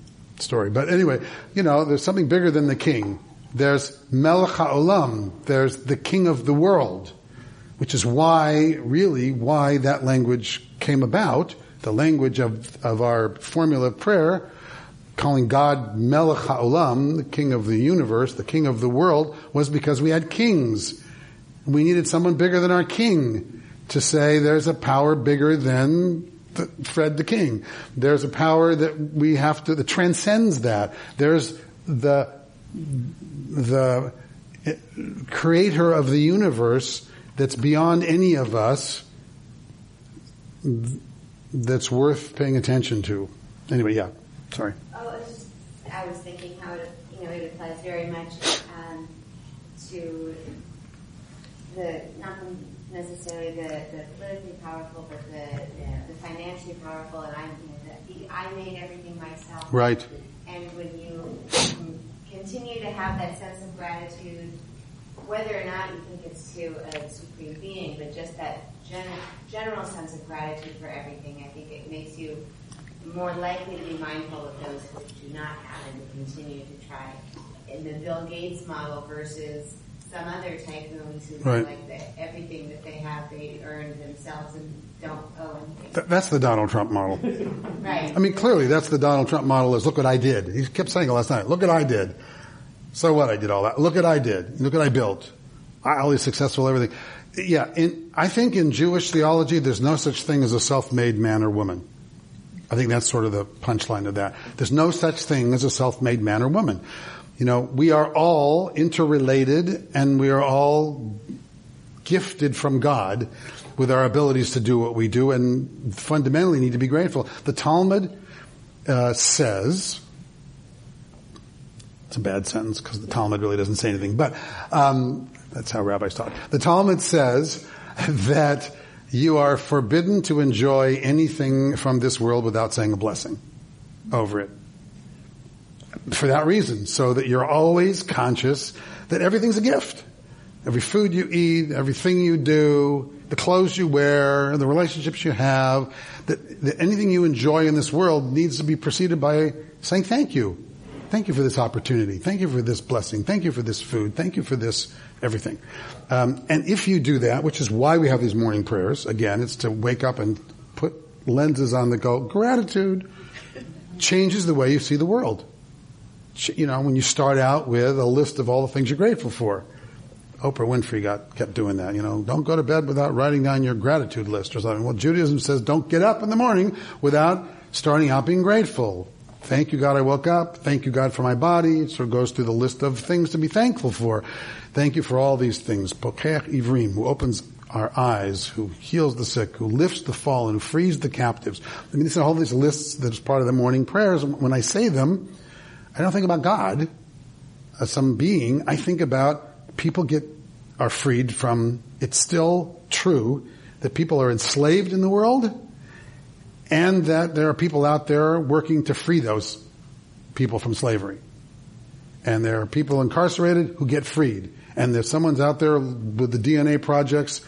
story. But anyway, you know, there's something bigger than the king. There's Melech HaOlam. There's the king of the world, which is why, really, why that language came about. The language of, of our formula of prayer, calling God Melech HaOlam, the king of the universe, the king of the world, was because we had kings. We needed someone bigger than our king to say there's a power bigger than the, Fred the king. There's a power that we have to, that transcends that. There's the, the creator of the universe that's beyond any of us that's worth paying attention to. Anyway, yeah, sorry. I was, I thinking how it, you know, it applies very much um, to the, not necessarily the, the politically powerful, but the, the, the financially powerful, and I'm, you know, the, I made everything myself. Right. And when you continue to have that sense of gratitude, whether or not you think it's to a supreme being, but just that gen- general sense of gratitude for everything, I think it makes you more likely to be mindful of those who do not have and continue to try. In the Bill Gates model versus some other tycoons who Right. like that everything that they have they earned themselves and don't owe anything. Th- that's the Donald Trump model. [LAUGHS] Right. I mean, clearly that's the Donald Trump model is look what I did. He kept saying it last night. Look what I did. So what? I did all that. Look what I did. Look what I built. I always successful, everything. Yeah, in, I think in Jewish theology, there's no such thing as a self-made man or woman. I think that's sort of the punchline of that. There's no such thing as a self-made man or woman. You know, we are all interrelated and we are all gifted from God with our abilities to do what we do and fundamentally need to be grateful. The Talmud uh, says, it's a bad sentence because the Talmud really doesn't say anything, but um, that's how rabbis talk. The Talmud says [LAUGHS] that you are forbidden to enjoy anything from this world without saying a blessing over it. For that reason, so that you're always conscious that everything's a gift. Every food you eat, everything you do, the clothes you wear, the relationships you have, that, that anything you enjoy in this world needs to be preceded by saying thank you. Thank you for this opportunity. Thank you for this blessing. Thank you for this food. Thank you for this everything. Um, and if you do that, which is why we have these morning prayers, again, it's to wake up and put lenses on the go. Gratitude changes the way you see the world. You know, when you start out with a list of all the things you're grateful for. Oprah Winfrey got kept doing that. You know, don't go to bed without writing down your gratitude list or something. Well, Judaism says don't get up in the morning without starting out being grateful. Thank you, God, I woke up. Thank you, God, for my body. It sort of goes through the list of things to be thankful for. Thank you for all these things. Pokeach Ivrim, who opens our eyes, who heals the sick, who lifts the fallen, who frees the captives. I mean, these are all these lists that is part of the morning prayers. When I say them, I don't think about God as some being. I think about people get are freed from. It's still true that people are enslaved in the world, and that there are people out there working to free those people from slavery. And there are people incarcerated who get freed. And there's someone's out there with the DNA projects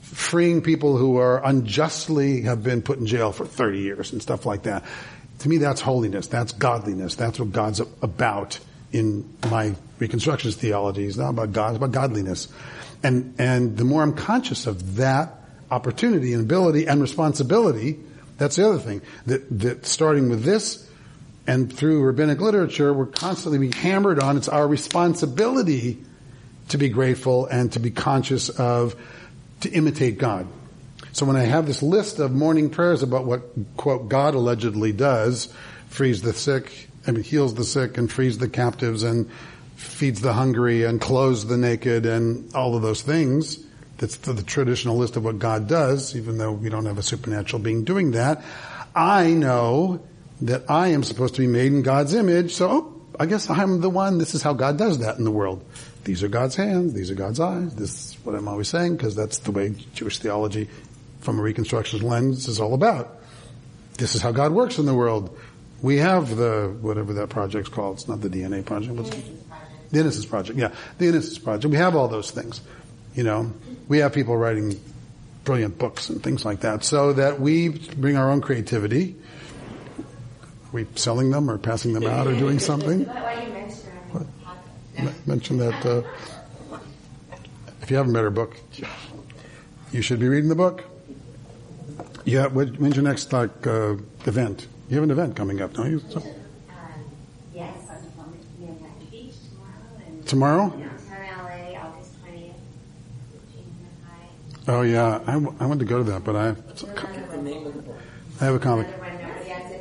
freeing people who are unjustly have been put in jail for 30 years and stuff like that. To me, that's holiness. That's godliness. That's what God's about in my Reconstructionist theology. It's not about God, it's about godliness. And, and the more I'm conscious of that opportunity and ability and responsibility, that's the other thing. That, that starting with this and through rabbinic literature, we're constantly being hammered on. It's our responsibility to be grateful and to be conscious of, to imitate God. So when I have this list of morning prayers about what, quote, God allegedly does, frees the sick, I mean, heals the sick and frees the captives and feeds the hungry and clothes the naked and all of those things. That's the, the traditional list of what God does, even though we don't have a supernatural being doing that. I know that I am supposed to be made in God's image, so oh, I guess I'm the one. This is how God does that in the world. These are God's hands. These are God's eyes. This is what I'm always saying because that's the way Jewish theology from a Reconstructionist lens is all about. This is how God works in the world. We have the, whatever that project's called. It's not the DNA project. What's the Innocence Project. Yeah. The Innocence Project. We have all those things. You know, we have people writing brilliant books and things like that so that we bring our own creativity. Are we selling them or passing them out or doing something? Mention it on the podcast? M- mention that uh, if you haven't read her book, you should be reading the book. Yeah, when- when's your next like uh, event? You have an event coming up, don't you? So- yes, we have Manhattan Beach tomorrow and tomorrow? downtown LA, August 20th, junior high. Oh yeah, I, w- I wanted to go to that, but I The name of. I have a comic. Another one, nobody has.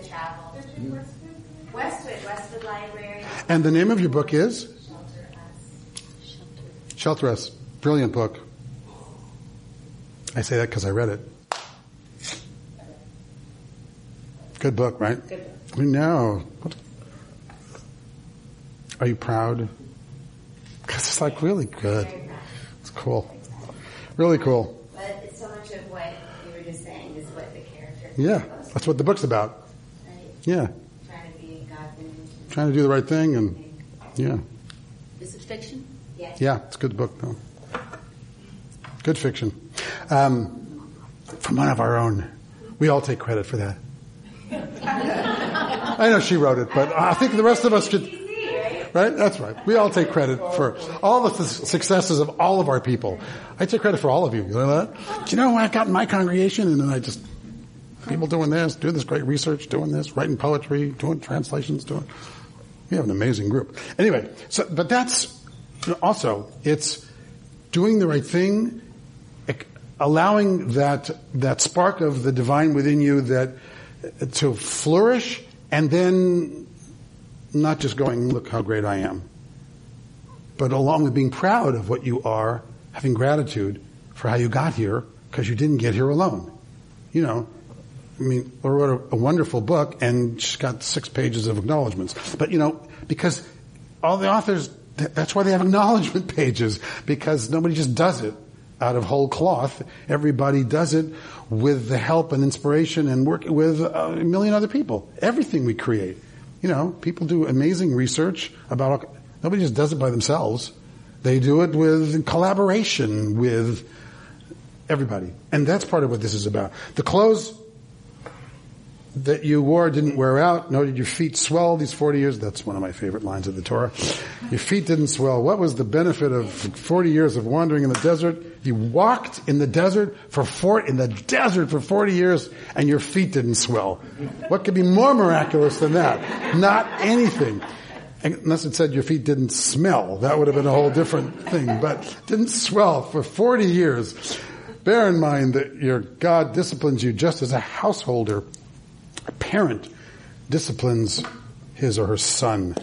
Westwood, Westwood Library, And the name of your book is Shelter Us. Shelter Us. Brilliant book. I say that because I read it. Good book, right? Good. We know. What- Are you proud? Because it's like really good. Very proud. It's cool. Really cool. But it's so much of what you were just saying is what the character Yeah, supposed that's what the book's about. right? Yeah, Trying to be God's image. trying to do the right thing and yeah, Is it fiction? Yes. yeah, it's a good book though. Good fiction. Um, from one of our own. We all take credit for that. [LAUGHS] I know she wrote it, but I think the rest of us should. Right? That's right. We all take credit for all the successes of all of our people. I take credit for all of you. You know that? Do you know I got in my congregation and then I just, people doing this, doing this great research, doing this, writing poetry, doing translations, doing, we have an amazing group. Anyway, so, but that's also, it's doing the right thing, allowing that, that spark of the divine within you that, to flourish and then not just going, look how great I am, but along with being proud of what you are, having gratitude for how you got here, because you didn't get here alone. You know, I mean, Laura wrote a, a wonderful book and she's got six pages of acknowledgments. But you know, because all the authors, th- that's why they have [LAUGHS] acknowledgement pages, because nobody just does it out of whole cloth. Everybody does it with the help and inspiration and working with uh, a million other people. Everything we create. You know, people do amazing research about, nobody just does it by themselves. They do it with collaboration with everybody. And that's part of what this is about. The clothes that you wore didn't wear out, nor did your feet swell these 40 years. That's one of my favorite lines of the Torah. Your feet didn't swell. What was the benefit of 40 years of wandering in the desert? You walked in the desert for four, in the desert for 40 years and your feet didn't swell. What could be more miraculous than that? Not anything. Unless it said your feet didn't smell. That would have been a whole different thing. But didn't swell for 40 years. Bear in mind that your God disciplines you just as a householder a parent disciplines his or her son.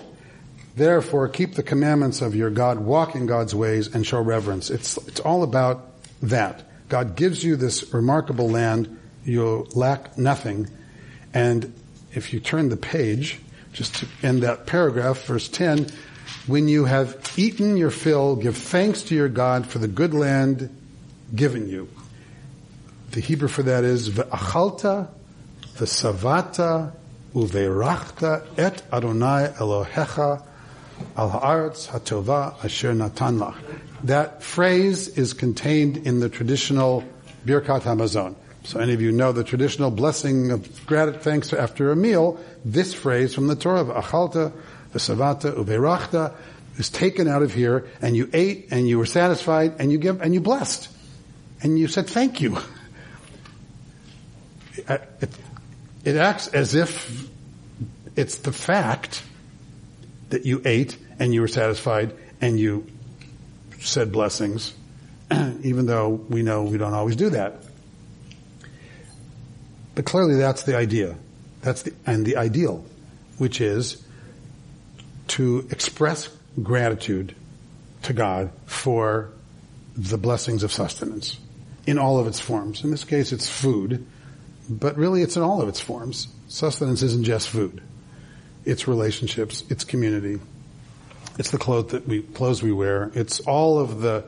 Therefore, keep the commandments of your God, walk in God's ways, and show reverence. It's, it's all about that. God gives you this remarkable land. You'll lack nothing. And if you turn the page, just to end that paragraph, verse 10, when you have eaten your fill, give thanks to your God for the good land given you. The Hebrew for that is ve'achalta v'savata uve'rachta et Adonai Elohecha al haaretz hatova asher natan lach. That phrase is contained in the traditional Birkat Hamazon. So any of you know the traditional blessing of gratitude, thanks after a meal. This phrase from the Torah, of "Achalta v'savata uve'rachta," is taken out of here, and you ate, and you were satisfied, and you give, and you blessed, and you said thank you. [LAUGHS] it acts as if it's the fact that you ate and you were satisfied and you said blessings, [CLEARS THROAT] even though we know we don't always do that. But clearly that's the idea. That's the, and the ideal, which is to express gratitude to God for the blessings of sustenance in all of its forms. In this case, it's food, but really it's in all of its forms. Sustenance isn't just food. it's relationships, it's community, it's the clothes that we clothes we wear, it's all of the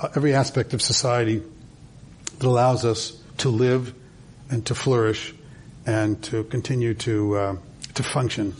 uh, every aspect of society that allows us to live and to flourish and to continue to uh, to function